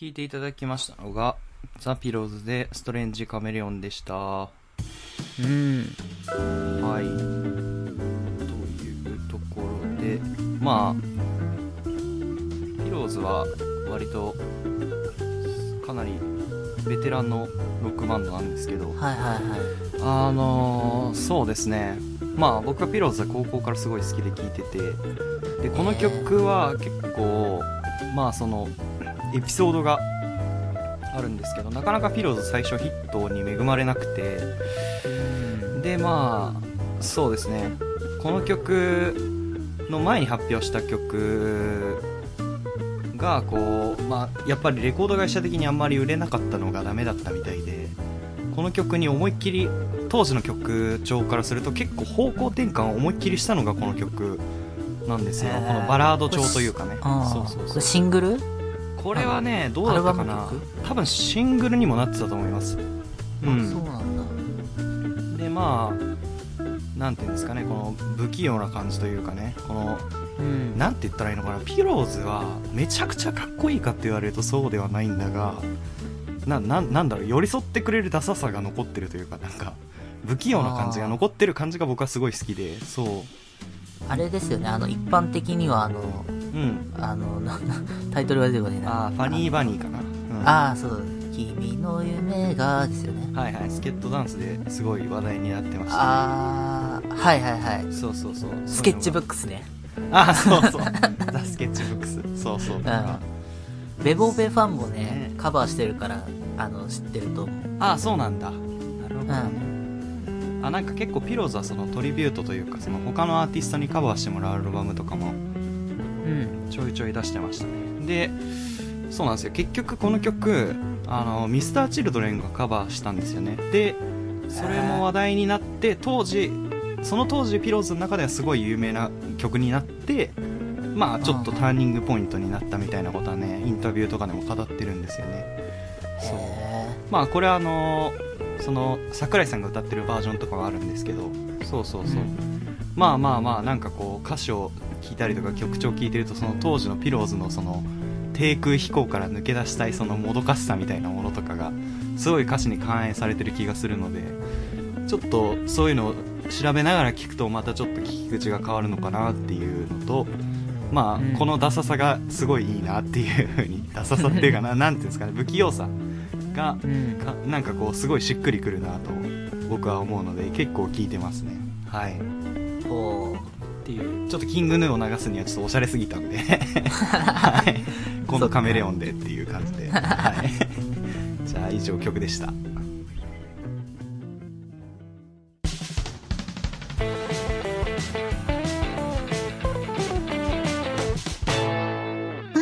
聞いていただきましたのが、ザ・ピローズでストレンジ・カメレオンでした。はうん。い。というところで、まあ、ピローズは割と、かなりベテランのロックバンドなんですけど、はいはいはい。あのー、そうですね。まあ僕はピローズは高校からすごい好きで聴いてて、で、この曲は結構、まあその、エピソードがあるんですけど、なかなかピローズ最初ヒットに恵まれなくて、で、まあ、そうですね。この曲の前に発表した曲が、こう、まあ、やっぱりレコード会社的にあんまり売れなかったのがダメだったみたいで、この曲に思いっきり、当時の曲調からすると結構方向転換を思いっきりしたのがこの曲なんですよ。このバラード調というかね。そうそうそう。シングル？これはね、どうだったかなム多分シングルにもなってたと思います。う。あそうんなんだ。で、まあ、なんていうんですかね、この不器用な感じというかね、この、うん。なんて言ったらいいのかな、ピローズはめちゃくちゃかっこいいかって言われるとそうではないんだが、な、ななんだろう、寄り添ってくれるダサさが残ってるというか、なんか、不器用な感じが残ってる感じが僕はすごい好きで、そう。あれですよね、あの、一般的には、あの、うん。あの、タイトルが出てこないな。あーファニーバニーかな。うんああ、そう。君の夢が、ですよね。はいはい、スケットダンスですごい話題になってました、ああ、はいはいはい。そうそうそう。スケッチブッックスね。あ、そうそう。ザ・スケッチブックス。そうそう。とかベボベファンもねね、カバーしてるから、あの、知ってると思う。あ、そうなんだ。なるほどうね。ん。あ、なんか結構ピローズはそのトリビュートというか、その他のアーティストにカバーしてもらうアルバムとかもうん。ちょいちょい出してましたね。で、そうなんですよ。結局この曲、あの、ミスターチルドレンがカバーしたんですよね。で、それも話題になって、当時、その当時ピローズの中ではすごい有名な曲になって、まあちょっとターニングポイントになったみたいなことはね、インタビューとかでも語ってるんですよね。そう。へまあこれはあのその桜井さんが歌ってるバージョンとかがあるんですけどそうそうそう、まあまあまあなんかこう歌詞を聞いたりとか曲調聞いてるとその当時のピローズのその低空飛行から抜け出したいそのもどかしさみたいなものとかがすごい歌詞に反映されてる気がするのでちょっとそういうのを調べながら聞くとまたちょっと聞き口が変わるのかなっていうのとまあ、うん。このダサさがすごいいいなっていう風に ダサさっていうかななんていうんですかね不器用さがなんかこうすごいしっくりくるなと僕は思うので結構聞いてますね。はいていう。ちょっとキングヌーを流すにはちょっとおしゃれすぎたんで。はい。今度カメレオンでっていう感じで。はい。じゃあ以上曲でした。パ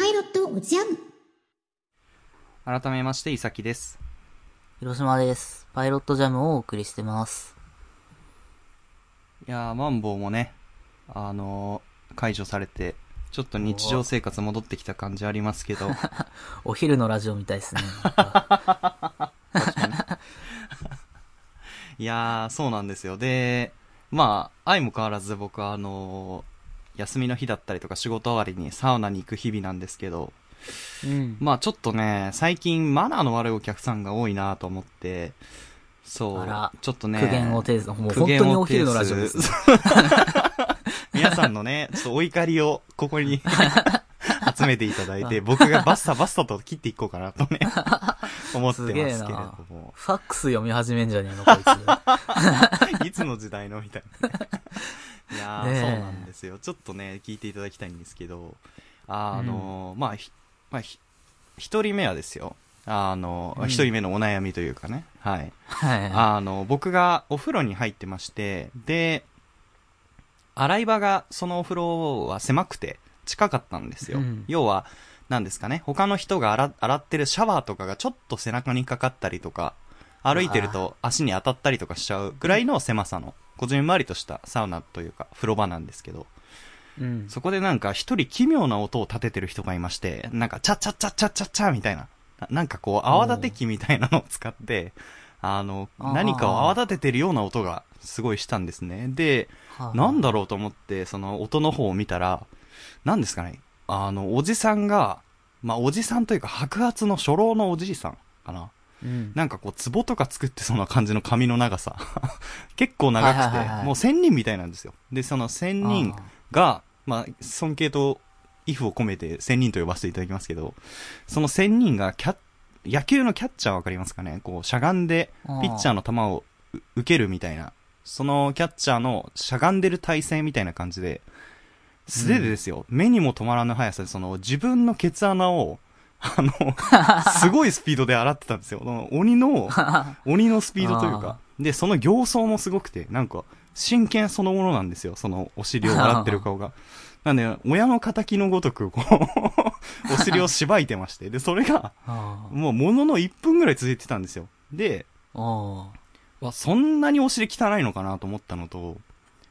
イロットジャム改めましていさきです。う。広島です。パイロットジャムをお送りしてます。いやーマンボウもねあのー解除されてちょっと日常生活戻ってきた感じありますけど お昼のラジオみたいですね。いやー、そうなんですよ。で、まあ、相も変わらず僕はあのー休みの日だったりとか仕事終わりにサウナに行く日々なんですけど、うん。まあちょっとね、最近マナーの悪いお客さんが多いなと思って、そう、ちょっとね、苦言を呈す。もう苦本当にお昼のラジオですね。皆さんのね、ちょっとお怒りをここに 集めていただいて、僕がバッサバッサと切っていこうかなとね、思ってますけれども。ファックス読み始めんじゃねえの、こいつ。いつの時代のみたいな。いやー、そうなんですよ。ちょっとね、聞いていただきたいんですけど、あのーまあ、ひ、まあ、ひ、一人目はですよ。あの、うん一人目のお悩みというかね。はい。はい。あの、僕がお風呂に入ってまして、で、洗い場が、そのお風呂は狭くて近かったんですよ。うん要は、なんですかね、他の人が洗洗ってるシャワーとかがちょっと背中にかかったりとか、歩いてると足に当たったりとかしちゃうぐらいの狭さの、こじんまりとしたサウナというか、風呂場なんですけど、うん。そこでなんか一人奇妙な音を立ててる人がいまして、なんかチャッチャッチャッチャッチャッチャみたいな。ななんかこう泡立て器みたいなのを使って、あの、何かを泡立ててるような音がすごいしたんですね。で、はあなんだろうと思って、その音の方を見たら、なんですかね、あの、おじさんが、まあ、おじさんというか白髪の初老のおじいさんかな。うん。なんかこう、壺とか作ってそうな感じの髪の長さ。結構長くて、はいはいはいはいもう千人みたいなんですよ。で、その千人が、まあ、尊敬と、イフを込めて千人と呼ばせていただきますけど、その千人がキャッ、野球のキャッチャーわかりますかねこう、しゃがんで、ピッチャーの球をう受けるみたいな、そのキャッチャーのしゃがんでる体勢みたいな感じで、素手でですよ、目にも止まらぬ速さで、その自分のケツ穴を、あの、すごいスピードで洗ってたんですよ。その鬼の、鬼のスピードというか。で、その形相もすごくて、なんか、真剣そのものなんですよ。そのお尻を洗ってる顔が。なんで、親の仇のごとく、こう、お尻をしばいてまして。で、それが、あもう、ものの1分ぐらい続いてたんですよ。で、あ。おーわそんなにお尻汚いのかなと思ったのと、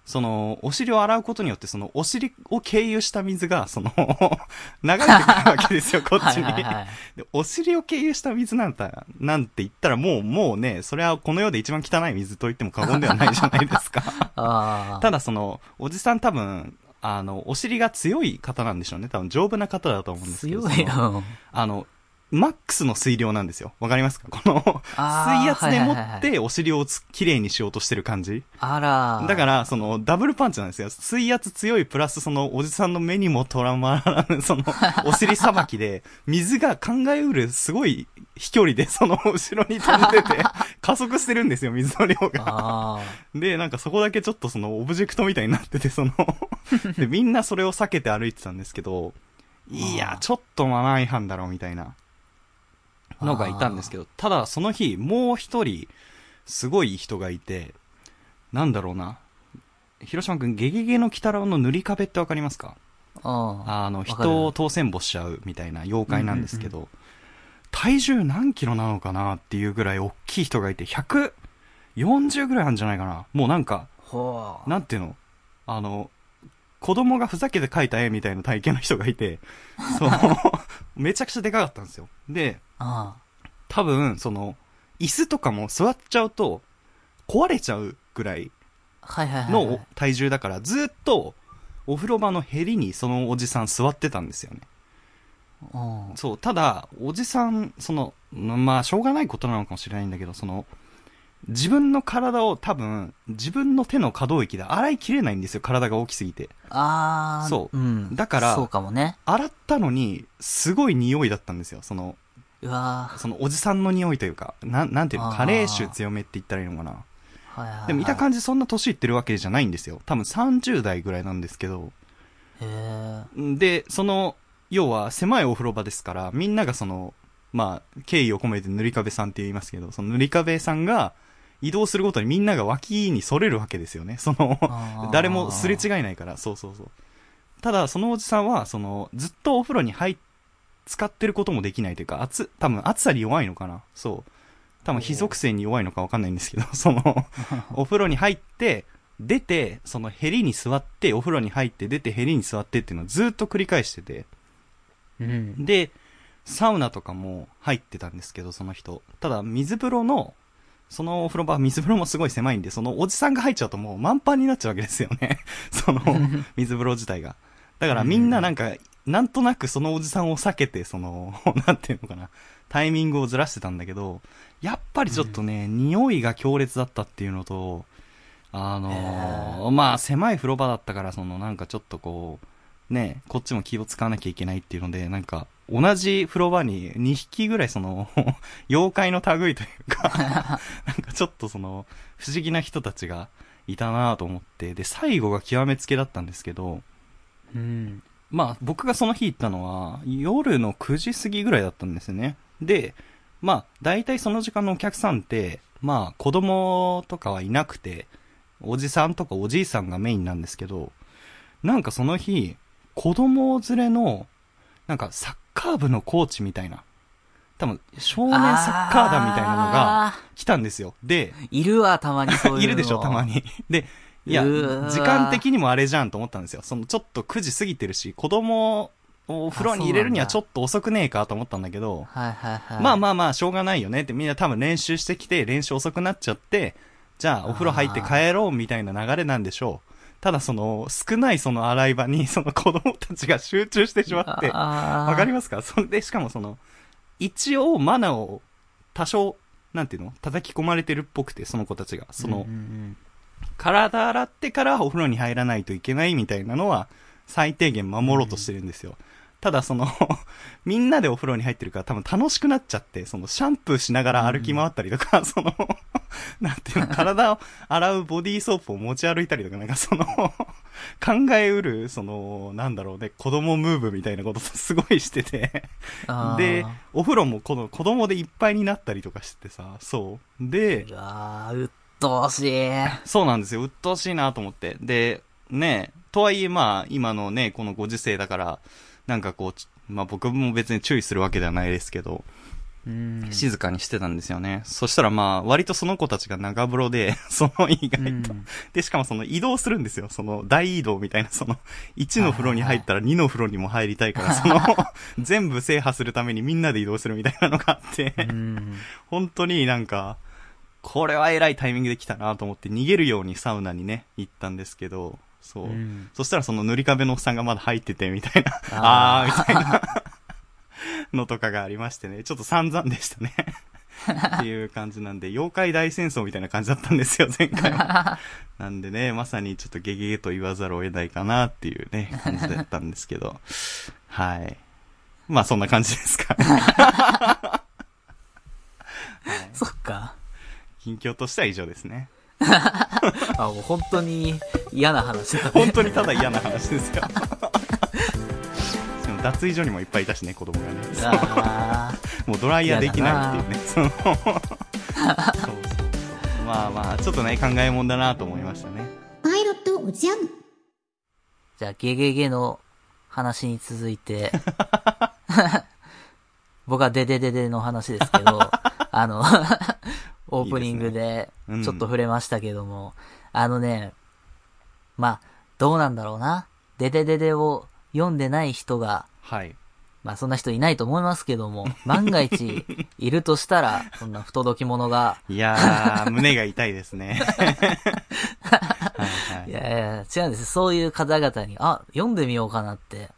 その、お尻を洗うことによって、その、お尻を経由した水が、その、流れてくるわけですよ、こっちに。はいはいはい。でお尻を経由した水なんて、なんて言ったらもう、もうね、それはこの世で一番汚い水と言っても過言ではないじゃないですか。ただその、おじさん多分、あの、お尻が強い方なんでしょうね。多分丈夫な方だと思うんですけど。強いよ。あの、マックスの水量なんですよ。わかりますか？この、水圧で持ってお尻をつ綺麗にしようとしてる感じ。あら。だから、その、ダブルパンチなんですよ。水圧強いプラス、その、おじさんの目にもとらまらぬ、その、お尻さばきで、水が考えうる、すごい飛距離で、その、後ろに飛んでて、加速してるんですよ、水の量が。あで、なんかそこだけちょっとその、オブジェクトみたいになってて、その、で、みんなそれを避けて歩いてたんですけど、いや、ちょっとマナー違反だろ、みたいな。のがいたんですけど、ただその日、もう一人、すごい人がいて、なんだろうな。広島くん、ゲゲゲの鬼太郎の塗り壁ってわかりますか？あ。の、人を当選簿しちゃうみたいな妖怪なんですけど、体重何キロなのかなっていうぐらい大きい人がいて、140ぐらいあるんじゃないかな。もうなんか。なんていうの？あの、子供がふざけて描いた絵みたいな体型の人がいて、そう、めちゃくちゃでかかったんですよ。で、あ多分、その、椅子とかも座っちゃうと、壊れちゃうぐらい。の体重だから、ずっと、お風呂場のヘリにそのおじさん座ってたんですよね。うんそう、ただ、おじさん、その、まあ、しょうがないことなのかもしれないんだけど、その、自分の体を多分、自分の手の可動域で洗いきれないんですよ、体が大きすぎて。ああ。そううん。だからそうかもね。洗ったのに、すごい匂いだったんですよ、その、うわそのおじさんの匂いというか、なん、なんていうの、加齢臭強めって言ったらいいのかな。ーはいはいはい。でも見た感じそんな年いってるわけじゃないんですよ。多分30代ぐらいなんですけど。へえ。で、その、要は狭いお風呂場ですから、みんながその、まあ、敬意を込めて塗り壁さんって言いますけど、その塗り壁さんが移動するごとにみんなが脇に反れるわけですよね。その、誰もすれ違いないから、そうそうそう。ただ、そのおじさんは、その、ずっとお風呂に入っ、使ってることもできないというか、暑、多分暑さに弱いのかな。そう。多分非属性に弱いのかわかんないんですけど、その、お風呂に入って、出て、そのヘリに座って、お風呂に入って、出てヘリに座ってっていうのをずっと繰り返してて。うん。で、サウナとかも入ってたんですけど、その人。ただ、水風呂の、そのお風呂場、水風呂もすごい狭いんで、そのおじさんが入っちゃうともう満帆になっちゃうわけですよね。その、水風呂自体が。だからみんななんか、なんとなくそのおじさんを避けて、その、なんていうのかな、タイミングをずらしてたんだけど、やっぱりちょっとね、匂いが強烈だったっていうのと、あのーまあ狭い風呂場だったから、そのなんかちょっとこう、ね、こっちも気を使わなきゃいけないっていうので、なんか、同じ風呂場に2匹ぐらいその、妖怪の類というか、なんかちょっとその、不思議な人たちがいたなと思って、で、最後が極めつけだったんですけど、うん。まあ僕がその日行ったのは夜の9時過ぎぐらいだったんですよね。で、まあ大体その時間のお客さんって、まあ子供とかはいなくて、おじさんとかおじいさんがメインなんですけど、なんかその日、子供連れの、なんかサッカー部のコーチみたいな、多分少年サッカー団みたいなのがあ来たんですよ。で、ー。いるわ、たまにそういうの。いるでしょ、たま。に。で、いや、時間的にもあれじゃんと思ったんですよ。その、ちょっと9時過ぎてるし、子供を風呂に入れるにはちょっと遅くねえかと思ったんだけど、はいはいはい。まあまあまあ、しょうがないよねって、みんな多分練習してきて、練習遅くなっちゃって、じゃあお風呂入って帰ろうみたいな流れなんでしょう。ただその、少ないその洗い場に、その子供たちが集中してしまって、わかりますか？そんで、しかもその、一応マナーを多少、なんていうの？叩き込まれてるっぽくて、その子たちが。その、うんうん体洗ってからお風呂に入らないといけないみたいなのは、最低限守ろうとしてるんですよ。ただその、みんなでお風呂に入ってるから多分楽しくなっちゃって、そのシャンプーしながら歩き回ったりとか、その、なんていうの、体を洗うボディーソープを持ち歩いたりとか、なんかその、考えうる、その、なんだろうね、子供ムーブみたいなこと すごいしてて、で、お風呂もこの子供でいっぱいになったりとかしてさ、そう。でう、わー、うっとうしい。そうなんですよ。鬱陶しいなと思って。で、ねとはいえまあ、今のね、このご時世だから、なんかこうち、まあ僕も別に注意するわけではないですけど、うん。静かにしてたんですよね。そしたらまあ、割とその子たちが長風呂で、その意外と、うんで、しかもその移動するんですよ。その大移動みたいな、その、1の風呂に入ったら2の風呂にも入りたいから、その、全部制覇するためにみんなで移動するみたいなのがあって、うん。本当になんか、これは偉いタイミングで来たなと思って逃げるようにサウナにね、行ったんですけど、そう。うんそしたらその塗り壁のおっさんがまだ入ってて、みたいな、あー あー、みたいなのとかがありましてね、ちょっと散々でしたね。っていう感じなんで、妖怪大戦争みたいな感じだったんですよ、前回は。なんでね、まさにちょっとゲゲゲと言わざるを得ないかなっていうね、感じだったんですけど。はい。まあそんな感じですか。そっか。近況としては以上ですね。あ、もう本当に嫌な話だね。本当にただ嫌な話ですよ。脱衣所にもいっぱいいたしね、子供がね。あ もうドライヤーできないっていうね。そのまあまあ、ちょっとね、考えもんだなと思いましたね。パイロットおじゃん。ーじゃあ、ゲゲゲの話に続いて、僕はデデデデの話ですけど、あの、オープニングでうんちょっと触れましたけども、あのね、まあ、どうなんだろうな。デデデデを読んでない人が、はい。まあそんな人いないと思いますけども、万が一いるとしたら、そんな不届き者が、いやー、胸が痛いですね。はいはいい。やいや、違うんです。そういう方々に、あ、読んでみようかなって、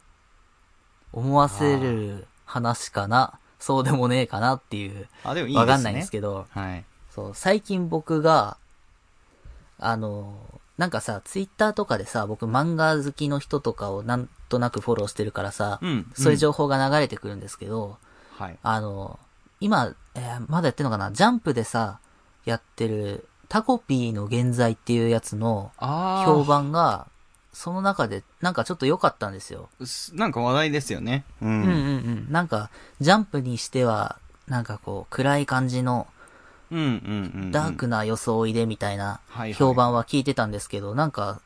思わせる話かな、そうでもねえかなっていう、あ、でもいいですね。わかんないんですけど、はい。そう、最近僕が、あの、なんかさ、ツイッターとかでさ、僕漫画好きの人とかをなんとなくフォローしてるからさ、うん。そういう情報が流れてくるんですけど、はい。あの、今、えーまだやってんのかな？ジャンプでさ、やってる、タコピーの現在っていうやつのあ評判が、その中でなんかちょっと良かったんですよ。すなんか話題ですよね。う。うんんうんうん。なんか、ジャンプにしては、なんかこう、暗い感じのうんうんうん。ダークな装いでみたいなはいはい評判は聞いてたんですけど、なんか、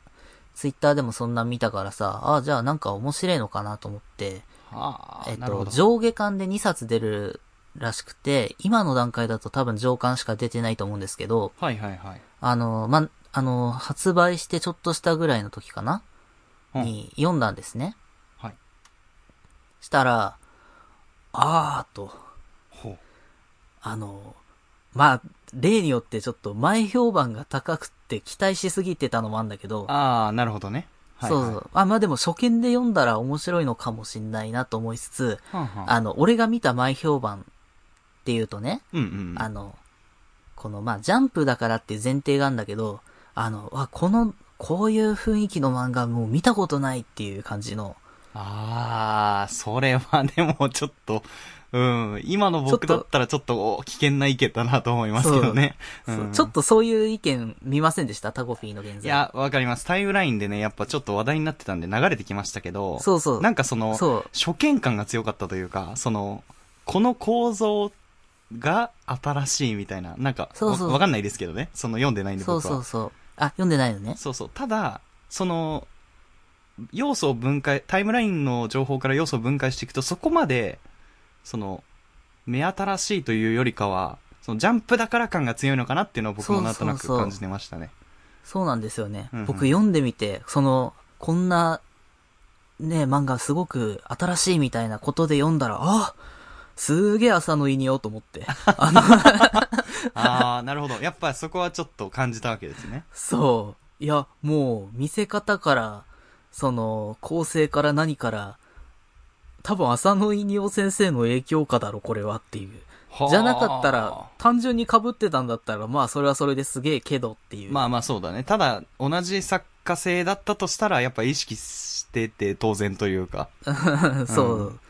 ツイッターでもそんな見たからさ、あじゃあなんか面白いのかなと思って、はあ、えっと。上下巻で2冊出るらしくて、今の段階だと多分上巻しか出てないと思うんですけど、はいはいはい。あの、ま、あの、発売してちょっとしたぐらいの時かな、うんに読んだんですね。はい。したら、あーと、ほう。あの、まあ、例によってちょっと前評判が高くって期待しすぎてたのもあるんだけど、ああ、なるほどね。はいはいそうそう。あ、まあでも初見で読んだら面白いのかもしんないなと思いつつ、はんはんあの、俺が見た前評判っていうとね、うんうん。あの、この、まあ、ジャンプだからっていう前提があるんだけど、あの、わ、この、こういう雰囲気の漫画もう見たことないっていう感じの、ああ、それはでもちょっと、うん、今の僕だったらちょっとお危険な意見だなと思いますけどね。ちょっとそういう意見見ませんでした？タコフィーの現在。いや、わかります。タイムラインでね、やっぱちょっと話題になってたんで流れてきましたけど、そうそうなんかその、そう初見感が強かったというか、その、この構造が新しいみたいな、なんか、そうそうわわかんないですけどね。その読んでないんでそう僕は。そうそう。あ、読んでないのね。そうそう。ただ、その、要素を分解、タイムラインの情報から要素を分解していくと、そこまで、その、目新しいというよりかは、そのジャンプだから感が強いのかなっていうのは僕もなんとなく感じてましたね。そうなんですよね。うんうん僕読んでみて、その、こんな、ね、漫画すごく新しいみたいなことで読んだら、あすげえ朝の犬よと思って。あの、ああ、なるほど。やっぱそこはちょっと感じたわけですね。そう。いや、もう、見せ方から、その、構成から何から、多分浅野稲夫先生の影響下だろ、これはっていう。じゃなかったら、単純に被ってたんだったら、まあ、それはそれですげえけどっていう。まあまあそうだね。ただ、同じ作家性だったとしたら、やっぱ意識してて当然というか。そう、うん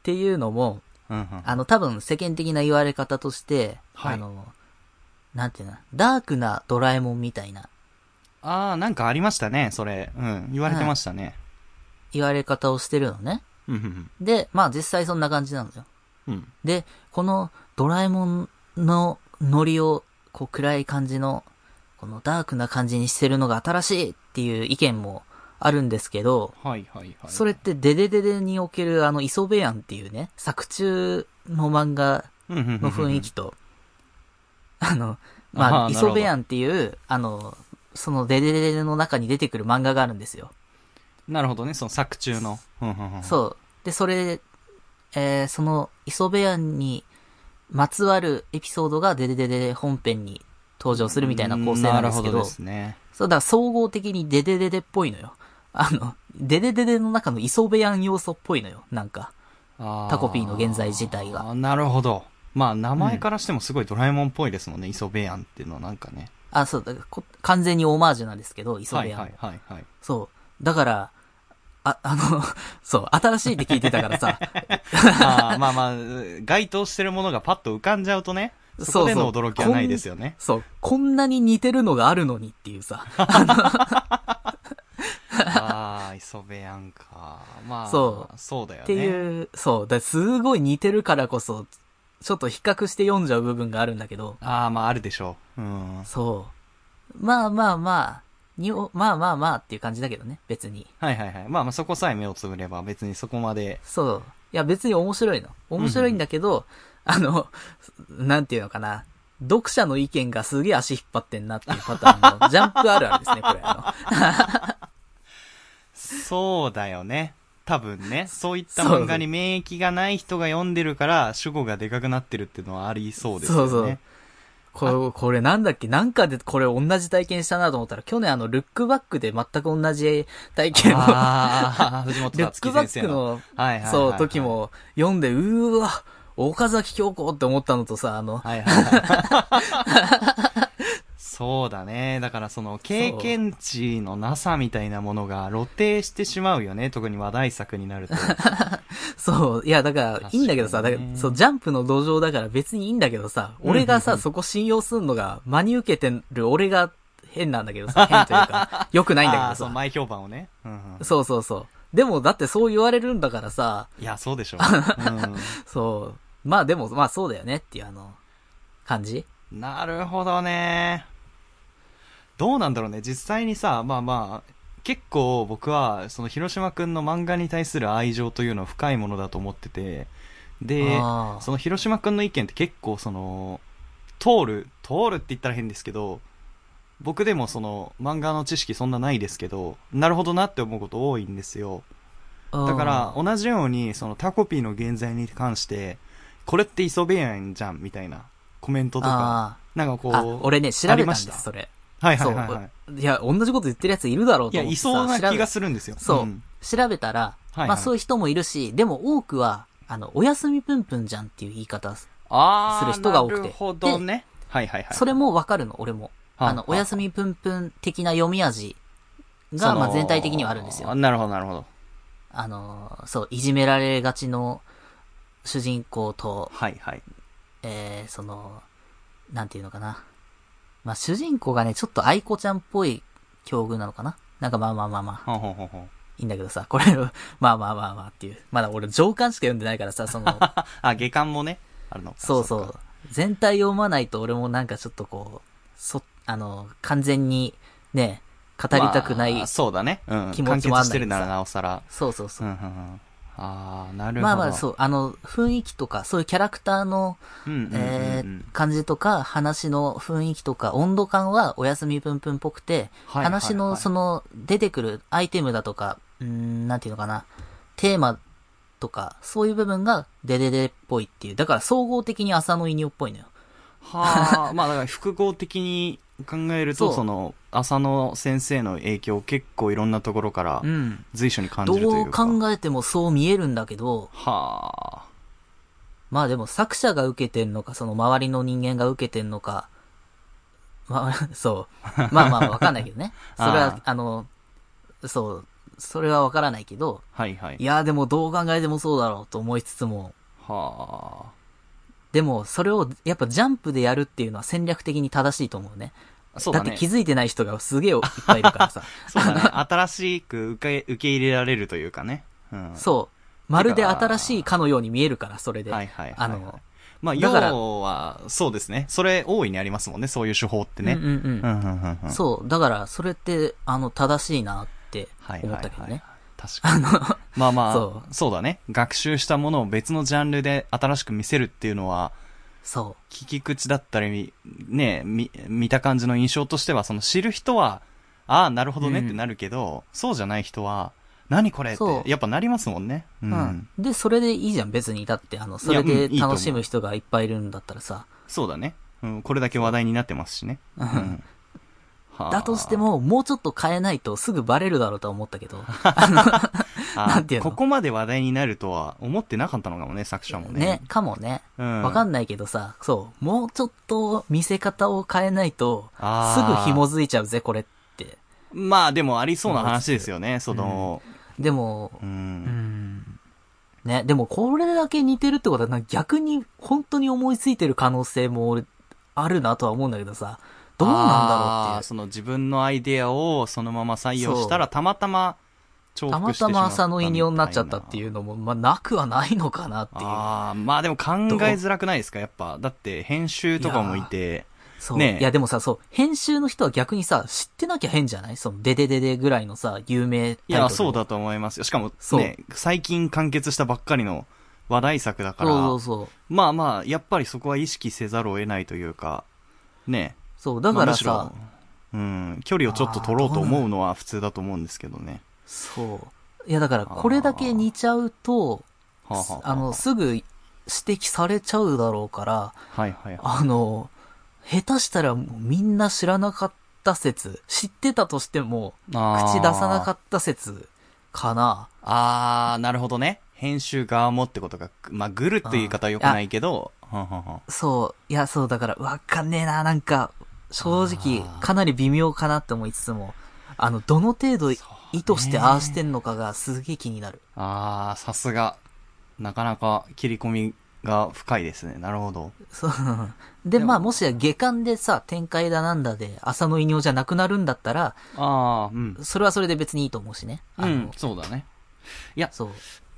っていうのも、うんうん。あの、多分世間的な言われ方として、はいあの、なんていうの、ダークなドラえもんみたいなああ、なんかありましたね、それ。うん。言われてましたね。言われ方をしてるのね。で、まあ実際そんな感じなのよ。うん。うん。で、このドラえもんのノリを、こう暗い感じの、このダークな感じにしてるのが新しいっていう意見もあるんですけど、はいはいはい。それってデデデデにおけるあの、磯部庵っていうね、作中の漫画のの雰囲気と、あの、まあ、磯部庵っていう、あの、そのデデデデの中に出てくる漫画があるんですよ。なるほどね、その作中の。うんうんうんそう。で、それ、えーその、磯部屋にまつわるエピソードがデデデデ本編に登場するみたいな構成なんですけど、なるほどですね。そう、だから総合的にデデデデっぽいのよ。あの、デデデデの中の磯部屋要素っぽいのよ、なんか。あタコピーの現在自体がなるほど。まあ、名前からしてもすごいドラえもんっぽいですもんね、磯部やんっていうのはなんかね。あ、そう、だ完全にオマージュなんですけど、磯部屋。はいはいはいはい。そう。だから、あ、あの、そう、新しいって聞いてたからさ、あ ーまあまあ、該当してるものがパッと浮かんじゃうとね、そこでの驚きはないですよね。そう、こんなに似てるのがあるのにっていうさ。ああ、磯部やんか。まあ、そうそうだよね。っていう、そう、だすごい似てるからこそ、ちょっと比較して読んじゃう部分があるんだけど、ああ、まああるでしょう。うん。そう。まあまあまあ、にお、まあまあまあっていう感じだけどね、別に。はいはいはい。まあまあそこさえ目をつぶれば別にそこまで。そう。いや別に面白いの。面白いんだけど、あの、なんていうのかな。読者の意見がすげえ足引っ張ってんなっていうパターンの、ジャンプあるあるですね、これ。あ そうだよね。多分ね。そういった漫画に免疫がない人が読んでるから、主語がでかくなってるっていうのはありそうですよね。そうそうのこれ、これなんだっけ？なんかでこれ同じ体験したなと思ったら、去年あの、ルックバックで全く同じ体験を、ああ、藤本 ルックバ。ックの、はいはいはいはいそう、時。も読んで、うーわ、岡崎京子って思ったのとさ、あの、はいはいはい。そうだね。だからその経験値のなさみたいなものが露呈してしまうよね。特に話題作になると。そう、いや、だから、いいんだけどさ、だ確から、そう、ジャンプの土壌だから別にいいんだけどさ、俺がさ、うんうんうんそこ信用すんのが、真に受けてる俺が変なんだけどさ、変というか、良くないんだけどさ。その前評判をね。うんうんそうそうそう。でも、だってそう言われるんだからさ、いや、そうでしょう。そう。まあでも、まあそうだよねっていうあの、感じうん、なるほどね。どうなんだろうね。実際にさ、まあまあ、結構僕は、その広島くんの漫画に対する愛情というのは深いものだと思ってて、で、その広島くんの意見って結構その、通る、通るって言ったら変ですけど、僕でもその漫画の知識そんなないですけど、なるほどなって思うこと多いんですよ。だから、同じように、そのタコピーの現在に関して、これって磯部やんじゃん、みたいなコメントとか、あなんかこう、俺ね、調べたんです、ありました？それ。はいはいはい、はい。そう。いや、同じこと言ってるやついるだろういや、と思ってさいそうな気が調するんですよ。べそう、ん調べたら、はいはいまあそういう人もいるし、でも多くは、あの、おやすみぷんぷんじゃんっていう言い方。する人が多くてなるほどね。はいはいはい。それもわかるの、俺も。はああの、おやすみぷんぷん的な読み味が、まあ全体的にはあるんですよ。なるほどなるほど。あの、そう、いじめられがちの主人公と、はいはい。えー、その、なんていうのかな。まあ主人公がね、ちょっと愛子ちゃんっぽい境遇なのかな？なんかまあまあまあまあ、ほんほんほんほん。いいんだけどさ、これ、まあまあまあまあっていう。まだ俺上巻しか読んでないからさ、その、あ、下巻もね、あるのか。そうそう。全体読まないと俺もなんかちょっとこう、そ、あの、完全にね、語りたくない。まあそうだね。うん。気持ちもあんだしてるならなおさら。そうそうそうう。んうんうん。ああ、なるほど。まあまあそう、あの、雰囲気とか、そういうキャラクターの、えー、感じとか、話の雰囲気とか、温度感はおやすみぷんぷんっぽくて、はいはいはい話のその、出てくるアイテムだとか、うーん、なんていうのかな、テーマとか、そういう部分がデデデっぽいっていう。だから総合的に浅野稲夫っぽいのよ。はあ、まあだから複合的に考えると、その、浅野先生の影響を結構いろんなところからうん。随所に感じるとどいううか。考えてもそう見えるんだけど、はまあでも作者が受けてんのか、その周りの人間が受けてんのか、まあ、そう。まあまあわかんないけどね。それあは、あの、そう、それはわからないけど、あ。はいはい。いやでもどう考えてもそうだろうと思いつつも、はでもそれをやっぱジャンプでやるっていうのは戦略的に正しいと思うね。あ。そうだね。だって気づいてない人がすげえいっぱいいるからさ。そうだね。新しく受け、受け入れられるというかね。うん。そう。まるで新しいかのように見えるから、それで。はいはいはい、あの、まあ、要は、そうですね。それ大いにありますもんね。そういう手法ってね。うんうんうん。そう。だから、それって、あの、正しいなってはい思ったけどね。。確かに。まあまあ、そそうだね。学習したものを別のジャンルで新しく見せるっていうのは、そ聞き口だったり、ね、見、見た感じの印象としては、その知る人は、ああ、なるほどねってなるけど、そうじゃない人は、何これってやっぱなりますもんね。うう。うん。で、それでいいじゃん、別に。だって、あの、それで楽しむ人がいっぱいいるんだったらさ。そうだね。うん、これだけ話題になってますしね。うんだとして、も、もうちょっと変えないとすぐバレるだろうとは思ったけど。あなんていうの？ここまで話題になるとは思ってなかったのかもね、作者もね。ね、かもね。うん。わかんないけどさ、そう、もうちょっと見せ方を変えないと、すぐ紐づいちゃうぜ、これって。まあでもありそうな話ですよね、その、でも、う。うんん。ね、でもこれだけ似てるってことはな、逆に本当に思いついてる可能性も俺あるなとは思うんだけどさ、どうなんだろうっていう。その自分のアイデアをそのまま採用したら、たまたま重複してしたまったま浅野イニオになっちゃったってう。いうのも、まあ、なくはないのかなっていう。ああ、まあでも考えづらくないですか？やっぱ。だって編集とかもいて、そう。ねえいや、でもさ、そう、編集の人は逆にさ、知ってなきゃ変じゃない？その、デデデデぐらいのさ、有名タイトルいや、そうだと思いますよ。しかもね、最近完結したばっかりの話題作だから、そうそうそう。まあまあ、やっぱりそこは意識せざるを得ないというか、ね。そう、だからまあうん、距離をちょっと取ろうと思うのは普通だと思うんですけどね。そう。いや、だから、これだけ似ちゃうと、はあ、の、すぐ指摘されちゃうだろうから、はいはいはい。あの、下手したらみんな知らなかった説、知ってたとしても、口出さなかっった説かな。た。あー、なるほどね。編集側もってことが、まあ、グルっていう言い方は良くないけど、はんはんはんそう、いや、そう、だから、わかんねえな、なんか、正直かなり微妙かなって思いつつも、あの、どの程度意図してああしてんのかがすげえ気になる。あー、さすが。なかなか切り込みが深いですね。なるほど。そう。で、でもまあ、もしや下巻でさ、展開だなんだで、浅野稲夫じゃなくなるんだったら、あー、うん。それはそれで別にいいと思うしね。あの、うん、そうだね。いや、そう。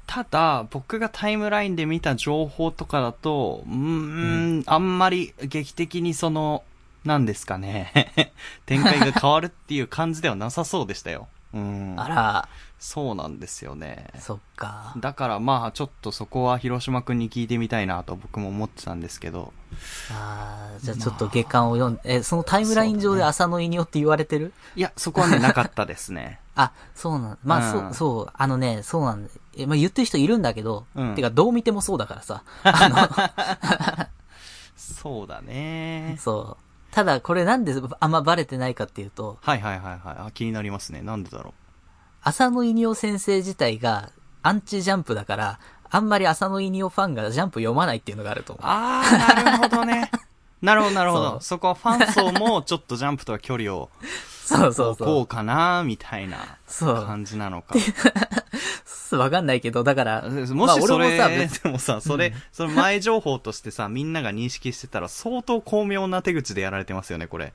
ただ、僕がタイムラインで見た情報とかだと、うーん、あんまり劇的にその、なんですかね。展開が変わるっていう感じではなさそうでしたよ。うん。あら、そうなんですよね。そっか。だからまあちょっとそこは広島くんに聞いてみたいなと僕も思ってたんですけど。あーじゃあちょっと下巻を読んえ、そのタイムライン上で浅野稲夫って言われてる？いや、そこはね、なかったですね。あ、そうなんまあ、うんそう、そう、あのね、そうなんえ、まあ言ってる人いるんだけど、うんてかどう見てもそうだからさ。あそうだねの、。そう。ただこれなんであんまバレてないかっていうと、はいはいはいはい。あ気になりますね。なんでだろ浅野稲夫先生自体がアンチジャンプだから、あんまり浅野稲夫ファンがジャンプ読まないっていうのがあると思う。あー、なるほどね。なるほどなるほそど。そこはファン層もちょっとジャンプとは距離を そうそうそううかな、みたいなそう感じなのか。う。わかんないけど、だから、もしそれ、まあ俺もさ別でもさ、それ、その前情報としてさ、みんなが認識してたら相当巧妙な手口でやられてますよね、これ。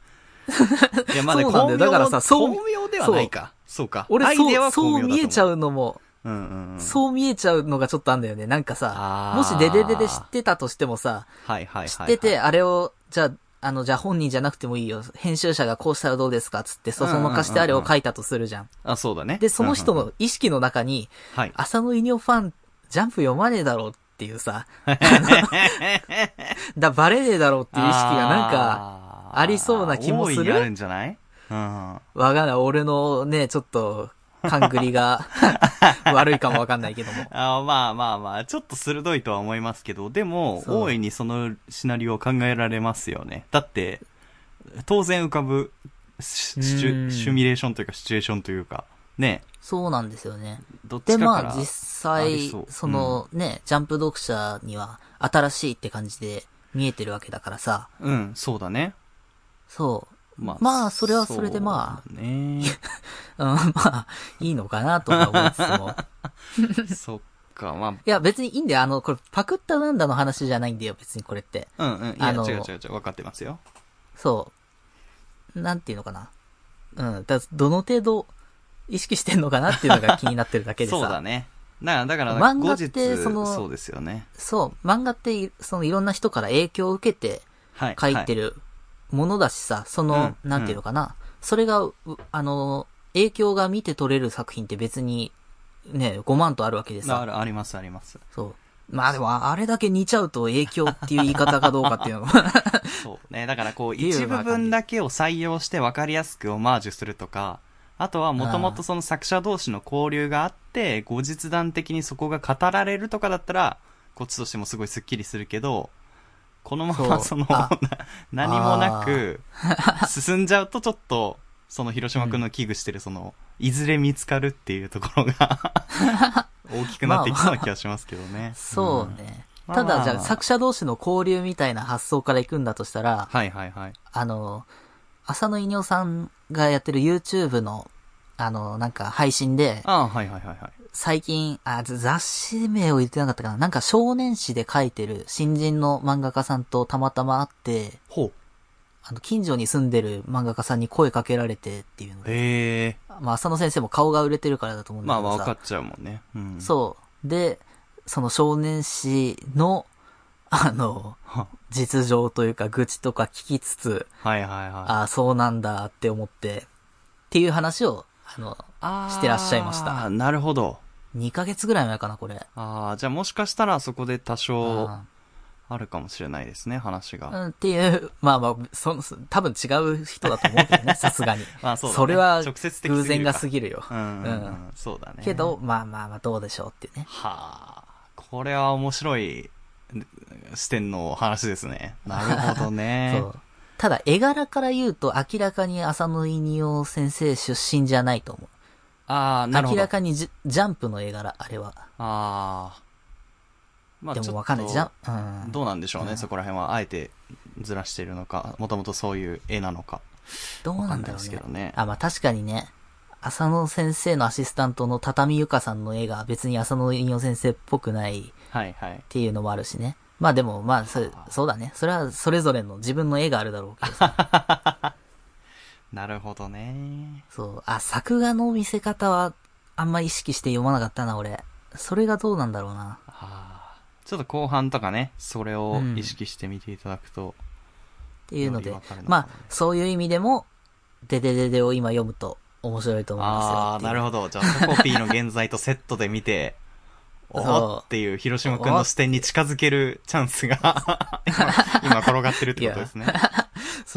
いや、まだそうなんだよだからさそう巧妙ではないか。そうか。俺そう、そう見えちゃ。うのも、うんうんうん。そう見えちゃうのがちょっとあんだよね。なんかさもしデデデで知ってたとしてもさ、はいはいはい。知ってて、、あれを、じゃあ、あの、じゃあ本人じゃなくてもいいよ。編集者がこうしたらどうですかつって、そそのかしてあれを書いたとするじゃん。あ、そうだね。で、その人の意識の中に、うん、はい。浅野稲夫ファン、ジャンプ読まねえだろうっていうさ、だ、バレねえだろうっていう意識がなんか、かありそうな気もするあるんじゃない？うん。わかんない。俺のね、ちょっと、勘繰りが 悪いかもわかんないけども。あまあまあまあ、ちょっと鋭いとは思いますけど、でも、大いにそのシナリオを考えられますよね。だって、当然浮かぶシュシミュレーションというかシチュエーションというか、ね、そうなんですよね。どっちで、かから。まあ実あ際りそう、そのね、ジャンプ読者には新しいって感じで見えてるわけだからさ、うん、そうだね。そう。まあ、まあそれはそれでまそうだね。うん、まあ、いいのかなとか思いつつも。そっか、まいや、別にいいんだよ。あの、これ、パクったなんだの話じゃないんだよ、別にこれって。あ、うんうん。いや、違う違う違う、分かってますよ。そう。なんていうのかな。うん。だどの程度意識してんのかなっていうのが気になってるだけでさ。そうだね。だから、だから、漫画ってそのそうですよね。そう。漫画ってい、そのいろんな人から影響を受けてはい。書いてるものだしさ、その、うんなんていうのかな。それが、うあの、影響が見て取れる作品って別に、ね、5万とあるわけではいあさ。るあります、あります。そう。まあでも、あれだけ似ちゃうと影響っていう言い方かどうかっていうのも。そうね。だからこう、一部分だけを採用して分かりやすくオマージュするとか、あとはもともとその作者同士の交流があって、後日談的にそこが語られるとかだったら、こっちとしてもすごいスッキリするけど、このままその、何もなく、進んじゃうとちょっと、その広島くんの危惧してるその、いずれ見つかるっていうところが、大きくなっていきそうな気がしますけどね。そうね。うんただ、じゃあ、まあ作者同士の交流みたいな発想から行くんだとしたら、はいはいはい。あの、浅野稲夫さんがやってる YouTube の、あの、なんか配信で、ああ、はいはいはいはい。最近、あ、ざ雑誌名を言ってなかったかななんか少年誌で書いてる新人の漫画家さんとたまたま会って、ほう。あの、近所に住んでる漫画家さんに声かけられてっていうので、へえ。まあ、浅野先生も顔が売れてるからだと思うんだまあけどさ。まあ分かっちゃうもんね。うん。そう。で、その少年誌の、あの、は実情というか愚痴とか聞きつつ、はいはいはい。ああ、そうなんだって思って、っていう話を、あの、してらっしゃいましたなるほど。2ヶ月ぐらい前かな、これ。ああ、じゃあもしかしたらそこで多少ああるかもしれないですね、話が。ーうん、っていう、まあまあ、そ、そ多分違う人だと思うけどね、さすがに。まあそうだねれは直接的偶然が過ぎるよ。うんうん。そうだね。けど、まあまあまあ、どうでしょうっていうね。はあ、これは面白い視点の話ですね。なるほどね。そう。ただ、絵柄から言うと、明らかに浅野稲夫先生出身じゃないと思う。ああ、なるほど。明らかにジジャンプの絵柄、あれは。ああ。までもわかんない。じゃん、うん。どうなんでしょうね、うんそこら辺は。あえてずらしてるのか、もともとそういう絵なのか。どうなんだろうねすけどね。あ、まあ確かにね、浅野先生のアシスタントの畳ゆかさんの絵が別に浅野稲夫先生っぽくないっはいはい。ていうのもあるしね。まあでも、まあそ、そうだね。それはそれぞれの自分の絵があるだろうけどさ。なるほどね。そう。あ、作画の見せ方はあんま意識して読まなかったな、俺。それがどうなんだろうな。ああ。ちょっと後半とかね、それを意識して見ていただくと。っていうのでねまあ、そういう意味でも、デデデデを今読むと面白いと思いますよああ。なるほど。じゃあ、トコピーの現在とセットで見て、おそうーっていう広島くんの視点に近づけるチャンスが 今、今転がってるってことですね。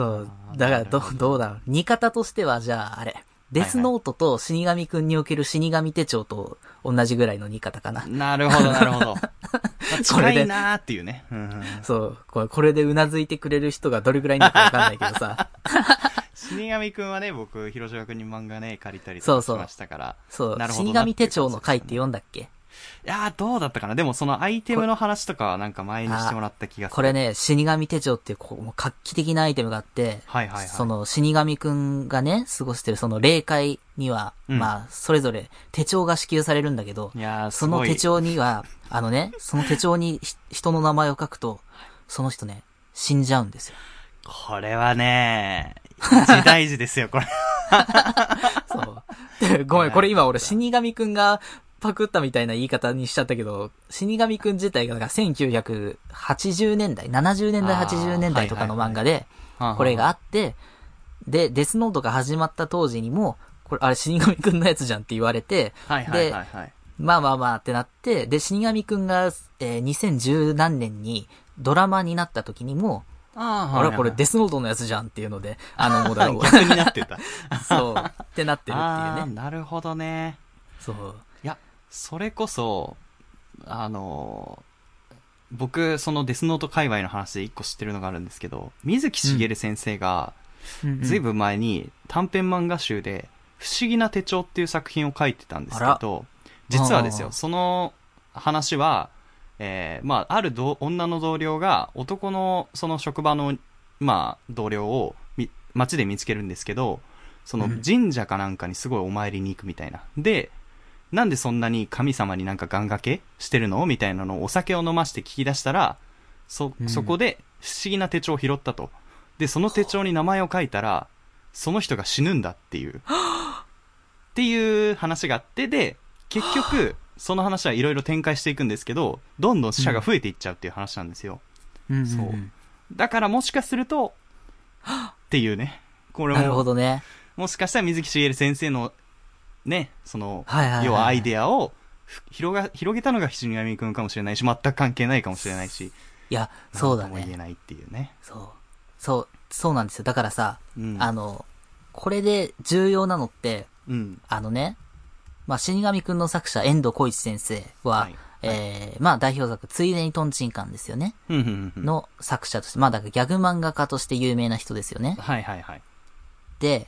そうだから、どどどうだろう。似方としては、じゃあ、あれ。デスノートと死神くんにおける死神手帳と同じぐらいの似方かな。なるほど、なるほど。まあこれで近いなーっていうね。うんそう。これ、これで頷いてくれる人がどれぐらいいるのかわかんないけどさ。死神くんはね、僕、広島くんに漫画ね、借りたりそうそうとかしましたから。そうな。るほど死な神手帳の回って読んだっけ？いやー、どうだったかな？でもそのアイテムの話とかはなんか前にしてもらった気がする。これね、死神手帳っていう、こう、もう画期的なアイテムがあって、はいはいはい。その死神くんがね、過ごしてるその霊界には、うんまあ、それぞれ手帳が支給されるんだけど、いやそごい。の手帳には、あのね、その手帳にひ人の名前を書くと、その人ね、死んじゃうんですよ。これはね、一大事ですよ、これ。そう。でごめん、これ今俺死神くんがパクったみたいな言い方にしちゃったけど、死神くん自体がなんか1980年代、70年代、あー80年代とかの漫画で、これがあって、で、デスノートが始まった当時にも、これ、あれ死神くんのやつじゃんって言われて、はいはいはいはい。まあまあまあってなって、で、死神くんが、えー2010何年にドラマになった時にも、ああれこれデスノートのやつじゃんっていうので、あの、もうだから、逆になってた。そう、ってなってるっていうね。なるほどね。そう。それこそ、あの僕、そのデスノート界隈の話で一個知ってるのがあるんですけど、水木しげる先生が、ずいぶん前に短編漫画集で、不思議な手帳っていう作品を書いてたんですけど、実はですよ、その話は、えー、まあ、あるど女の同僚が男のその職場の、まあ、同僚をみ街で見つけるんですけど、そのうん。神社かなんかにすごいお参りに行くみたいな。で、なんでそんなに神様になんか願掛けしてるのみたいなのをお酒を飲まして聞き出したら、そ、うんそこで不思議な手帳を拾ったと。で、その手帳に名前を書いたら、その人が死ぬんだっていう。っていう話があって、で、結局、その話はいろいろ展開していくんですけど、どんどん死者が増えていっちゃうっていう話なんですよ。うんそうだからもしかすると、っていうね。これなるほも、どね。もしかしたら水木しげる先生の、ね、その、はいはいはい要はアイデアをふ広が、広げたのが死神くんかもしれないし、全く関係ないかもしれないし、いや、そうだね。も言えないっていうね。そう。そう、そうなんですよ。だからさ、うん。あの、これで重要なのって、うん。あのね、まあ、死神くんの作者、遠藤浩一先生は、はいえー、まあ、代表作、ついでにトンチンカンですよね。の作者として、まあ、だからギャグ漫画家として有名な人ですよね。はいはいはい。で、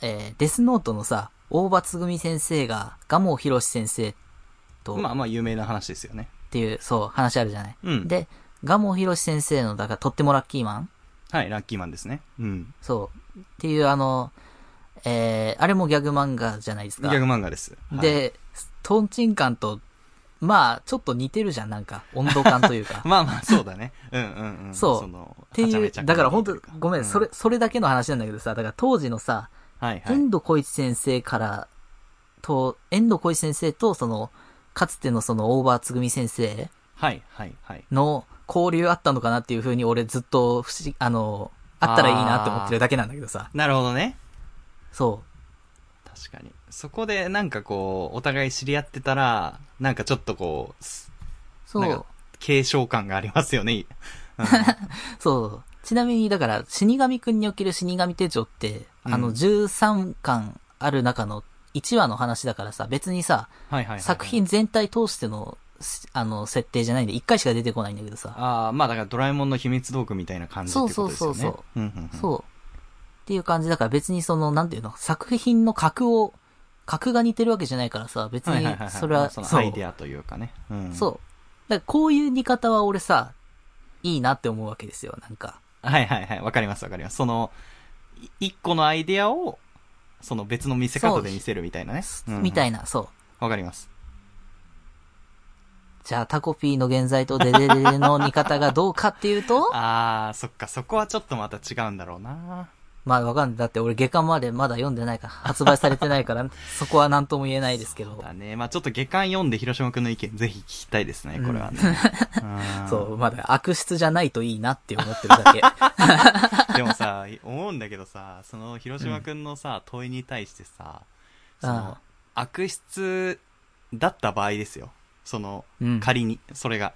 えー、デスノートのさ、大場つぐみ先生が、蒲生博先生と、まあまあ有名な話ですよね。っていう、そう、話あるじゃない。うんで、蒲生博先生の、だから、とってもラッキーマンはい、ラッキーマンですね。うん。そう。っていう、あの、えー、あれもギャグ漫画じゃないですか。ギャグ漫画です。はい、で、トンチンカンと、まあ、ちょっと似てるじゃん、なんか。温度感というか。まあまあそうだね。うんうんうん。そうの、っていう、はちゃめちゃだから本当ごめん、うそれ、それだけの話なんだけどさ、だから当時のさ、はいはい。遠藤浩一先生から、と、遠藤浩一先生と、その、かつてのその、大場つぐみ先生はいはいはい。の交流あったのかなっていうふうに俺ずっと不思議、あの、あったらいいなって思ってるだけなんだけどさ。なるほどね。そ確かに。そこでなんかこう、お互い知り合ってたら、なんかちょっとこう。そう。継承感がありますよね。う んそう。ちなみに、だから、死神くんにおける死神手帳って、うんあの、13巻ある中の1話の話だからさ、別にさ、はいはいはいはい。作品全体通しての、すあの、設定じゃないんで、1回しか出てこないんだけどさ。ああ、まあだからドラえもんの秘密道具みたいな感じってことですよね。そうそうそうそううんうんうん。そう。っていう感じだから別にその、なんていうの、作品の格を、格が似てるわけじゃないからさ、別にはいはいはいはい、それは、そのそうアイデアというかね。うん。そう。だからこういう似方は俺さ、いいなって思うわけですよ、なんか。はいはいはい。わかりますわかります。その、い一個のアイデアを、その別の見せ方で見せるみたいなね。うんうんみたいな、そう。わかります。じゃあタコピーの現在とデデデデの似方がどうかっていうと、あー、そっか、そこはちょっとまた違うんだろうな。まあわかんない。だって俺下巻までまだ読んでないから、発売されてないから、そこは何とも言えないですけど。だね。まあちょっと下巻読んで広島くんの意見ぜひ聞きたいですね、これはね。うんそう、まだ悪質じゃないといいなって思ってるだけ。でもさ、思うんだけどさ、その広島くんのさ、問いに対してさ、そあの、悪質だった場合ですよ。その、うん仮に、それが。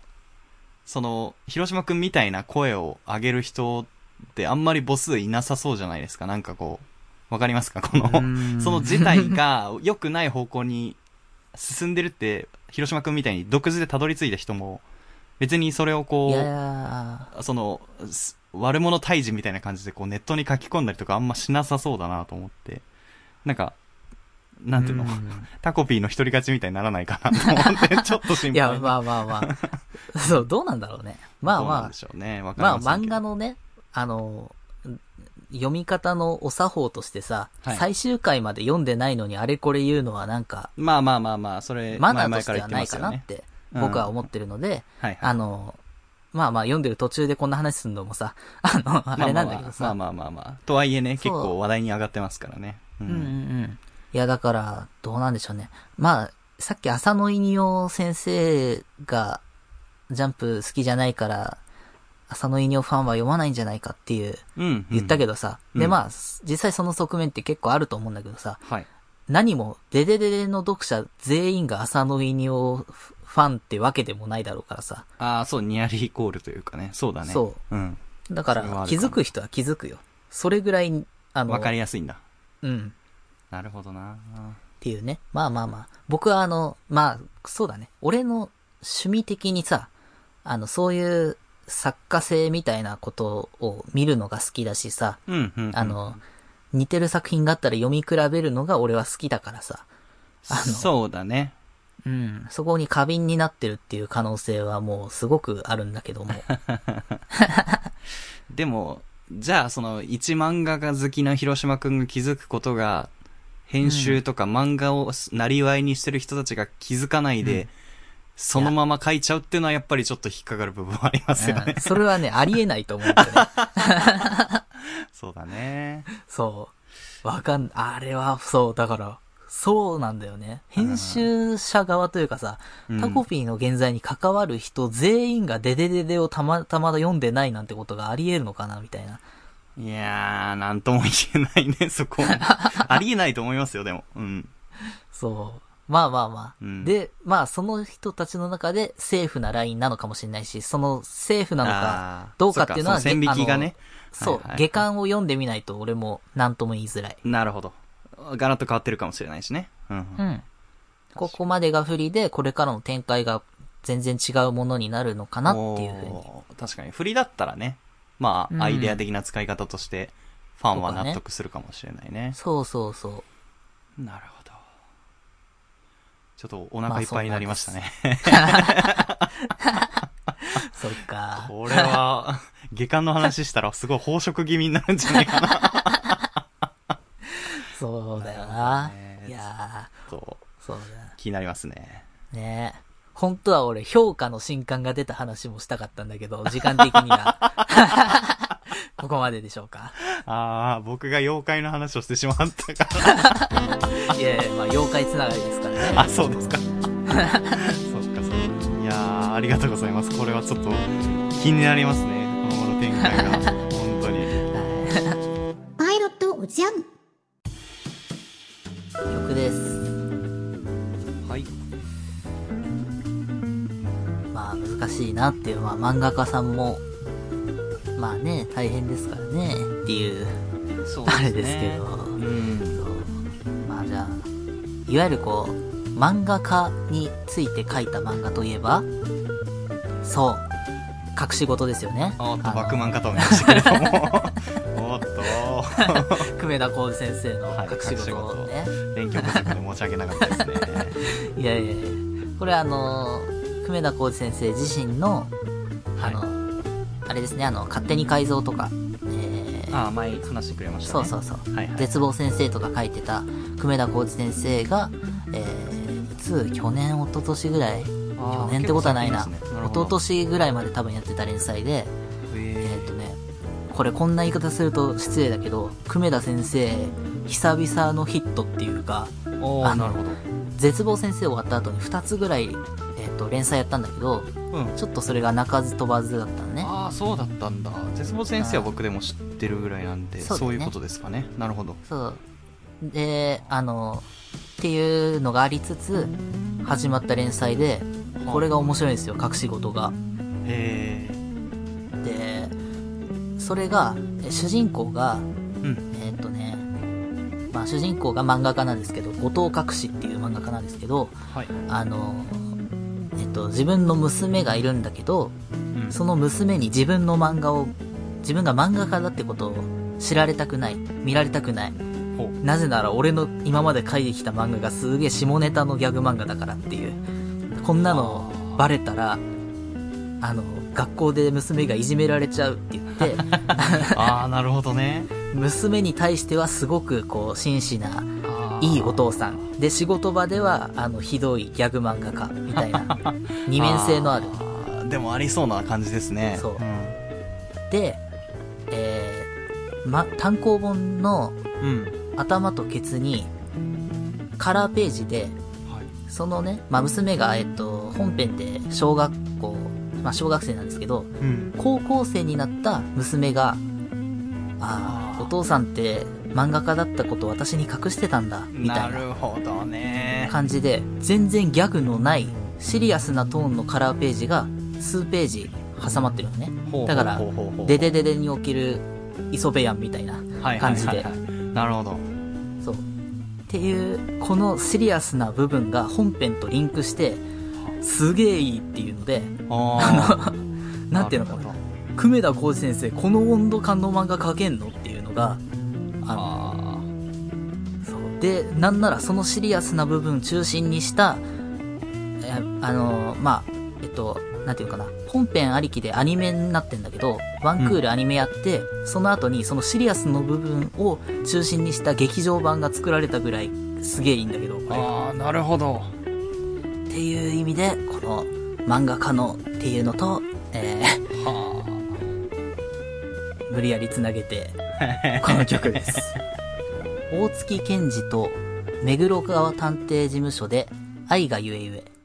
その、広島くんみたいな声を上げる人ってあんまり母数いなさそうじゃないですか。なんかこう、わかりますか？この、んその事態が良くない方向に進んでるって、広島くんみたいに独自でたどり着いた人も、別にそれをこう、ーその、す悪者退治みたいな感じでこうネットに書き込んだりとかあんましなさそうだなと思って。なんか、なんていうの、ん タコピーの一人勝ちみたいにならないかなと思って、ちょっと心配。いや、まあまあまあ。そう、どうなんだろうね。まあまあどうなんで、しょうね。わかりまあ漫画のね、あの、読み方のお作法としてさ、はい最終回まで読んでないのにあれこれ言うのはなんか、まあまあまあまあ、それ、マナーとしてはない。かなって、僕は思ってるので、はいはい。あの、まあまあ読んでる途中でこんな話するのもさ、あの、あれなんだけどまあさ、まあまあまあまあ。とはいえね、そう結構話題に上がってますからね。ううんうんうん。いや、だから、どうなんでしょうね。まあ、さっき浅野稲夫先生が、ジャンプ好きじゃないから、浅野稲夫ファンは読まないんじゃないかっていう、うん。言ったけど。どさ。うんで、まあ、実際その側面って結構あると思うんだけどさ、はい。何も、デデデデの読者全員が浅野稲夫ファンってわけでもないだろうからさ。ああ、そう、ニアリーイコールというかね。そうだね。。そううん。だから、気づく人は気づくよ。それぐらい、あの、わかりやすいんだ。うん。なるほどな。っていうね。まあまあまあ。僕はあの、まあ、そうだね。俺の趣味的にさ、あの、そういう作家性みたいなことを見るのが好きだしさ、うん、うん。あの、似てる作品があったら読み比べるのが俺は好きだからさ。あのそうだね。うん。そこに過敏になってるっていう可能性はもうすごくあるんだけども。でも、じゃあ、その、一漫画家好きな広島くんが気づくことが、編集とか漫画を なりわいにしてる人たちが気づかないで、うんそのまま書いちゃうっていうのはやっぱりちょっと引っかかる部分はありますよねうん。それはね、ありえないと思うんだよね。そうだね。そう。わかん、あれは、そう、だから、そうなんだよね。編集者側というかさ、うんタコピーの現在に関わる人全員がデデデデをたまたま読んでないなんてことがあり得るのかな、みたいな。いやー、なんとも言えないね、そこは。ありえないと思いますよ、でも。うん。そう。まあまあまあ。うんで、まあその人たちの中でセーフなラインなのかもしれないし、そのセーフなのあかーどうかっていうのは、線引きがね。そう、はいはい下巻を読んでみないと俺も何とも言いづらい。なるほど。ガラッと変わってるかもしれないしね。うん。うん。ここまでが不利で、これからの展開が全然違うものになるのかなっていうふうに。確かに。振りだったらね。まあ、うんアイデア的な使い方として、ファンは納得するかもしれないね。そうそうそう。なるほど。ちょっとお腹いっぱいになりましたね。そっか。これは、下巻の話したらすごい飽食気味になるんじゃないかな。そうだよな。いやそう。ー、そう気になりますね。だ。ね本当は俺、評価の新刊が出た話もしたかったんだけど、時間的には。ここまででしょうか。ああ、僕が妖怪の話をしてしまったから。いやいや、まあ、妖怪つながりですからね。あ、そうですか。そっか、そっか。いやー、ありがとうございます。これはちょっと気になりますね。この後の展開が。本当に。パイロットおじゃん曲です。はい。まあ、難しいなっていう、まあ、漫画家さんも、まあね、大変ですからね、っていう、そうあれですけど。うん。そうまあじゃあ、いわゆるこう、漫画家について書いた漫画といえば、そう、隠し事ですよね。おっと、あのバックマンかと思いましたけれども。おっと、久米田浩二先生のはい隠し事をね。勉強不足で申し訳なかったですね。いやいやいやこれあの、久米田浩二先生自身の、あの、あれですね、あの、勝手に改造とか、えー、ああ、前話してくれましたね。そうそうそう。はいはい。絶望先生とか書いてた久米田浩二先生が、えつ、去年、一昨年ぐらい去年ってことはないな。一昨年ぐらいまで多分やってた連載で、えーっとね、これこんな言い方すると失礼だけど、久米田先生、久々のヒットっていうか、あのなるほど。絶望先生終わった後に2つぐらい、えーっと、連載やったんだけど、うん。ちょっとそれが鳴かず飛ばずだったのね。ああ、そうだったんだ。絶望先生は僕でも知ってるぐらいなんで、そうだねそういうことですかね。なるほど。そう。で、あの、っていうのがありつつ、始まった連載で、これが面白いんですよ、隠し事が。へえ。で、それが、え主人公が、うん。えーっとね、まあ主人公が漫画家なんですけど、後藤隠しっていう漫画家なんですけど、はい。あの、えっと、自分の娘がいるんだけど、うんその娘に自分の漫画を、自分が漫画家だってことを知られたくない、見られたくない。なぜなら俺の今まで書いてきた漫画がすげえ下ネタのギャグ漫画だからっていう。こんなのバレたら、あの、学校で娘がいじめられちゃうって言って、ああ、なるほどね。娘に対してはすごくこう真摯な、いいお父さん。で、仕事場では、あの、ひどいギャグ漫画家、みたいな、二面性のある。あーでもありそうな感じですね。そうんで、えー、ま、単行本のうん。頭とケツに、カラーページで、はい。そのね、まあ、娘が、えっと、本編で小学校、まあ、小学生なんですけど、うん。高校生になった娘が、ああ、お父さんって漫画家だったこと私に隠してたんだ、みたないなるほどね。感じで、全然ギャグのない、シリアスなトーンのカラーページが数ページ挟まってるのね。だからデデデデに起きる磯部やんみたいなはい感じで。なるほど。っていう、このシリアスな部分が本編とリンクして、すげえいいっていうので、あなんていうのかな。久米田浩二先生、この温度感の漫画描けんのっていうのが、あの、あそう。で、なんならそのシリアスな部分中心にした、えあの、まあ、えっと、なんていうのかな。本編ありきでアニメになってんだけど、ワンクールアニメやって、その後にそのシリアスの部分を中心にした劇場版が作られたぐらいすげえいいんだけど、これあー、なるほど。っていう意味で、この漫画家のっていうのと、えはー、無理やりつなげて、この曲です。大月健二と目黒川探偵事務所で愛がゆえゆえ。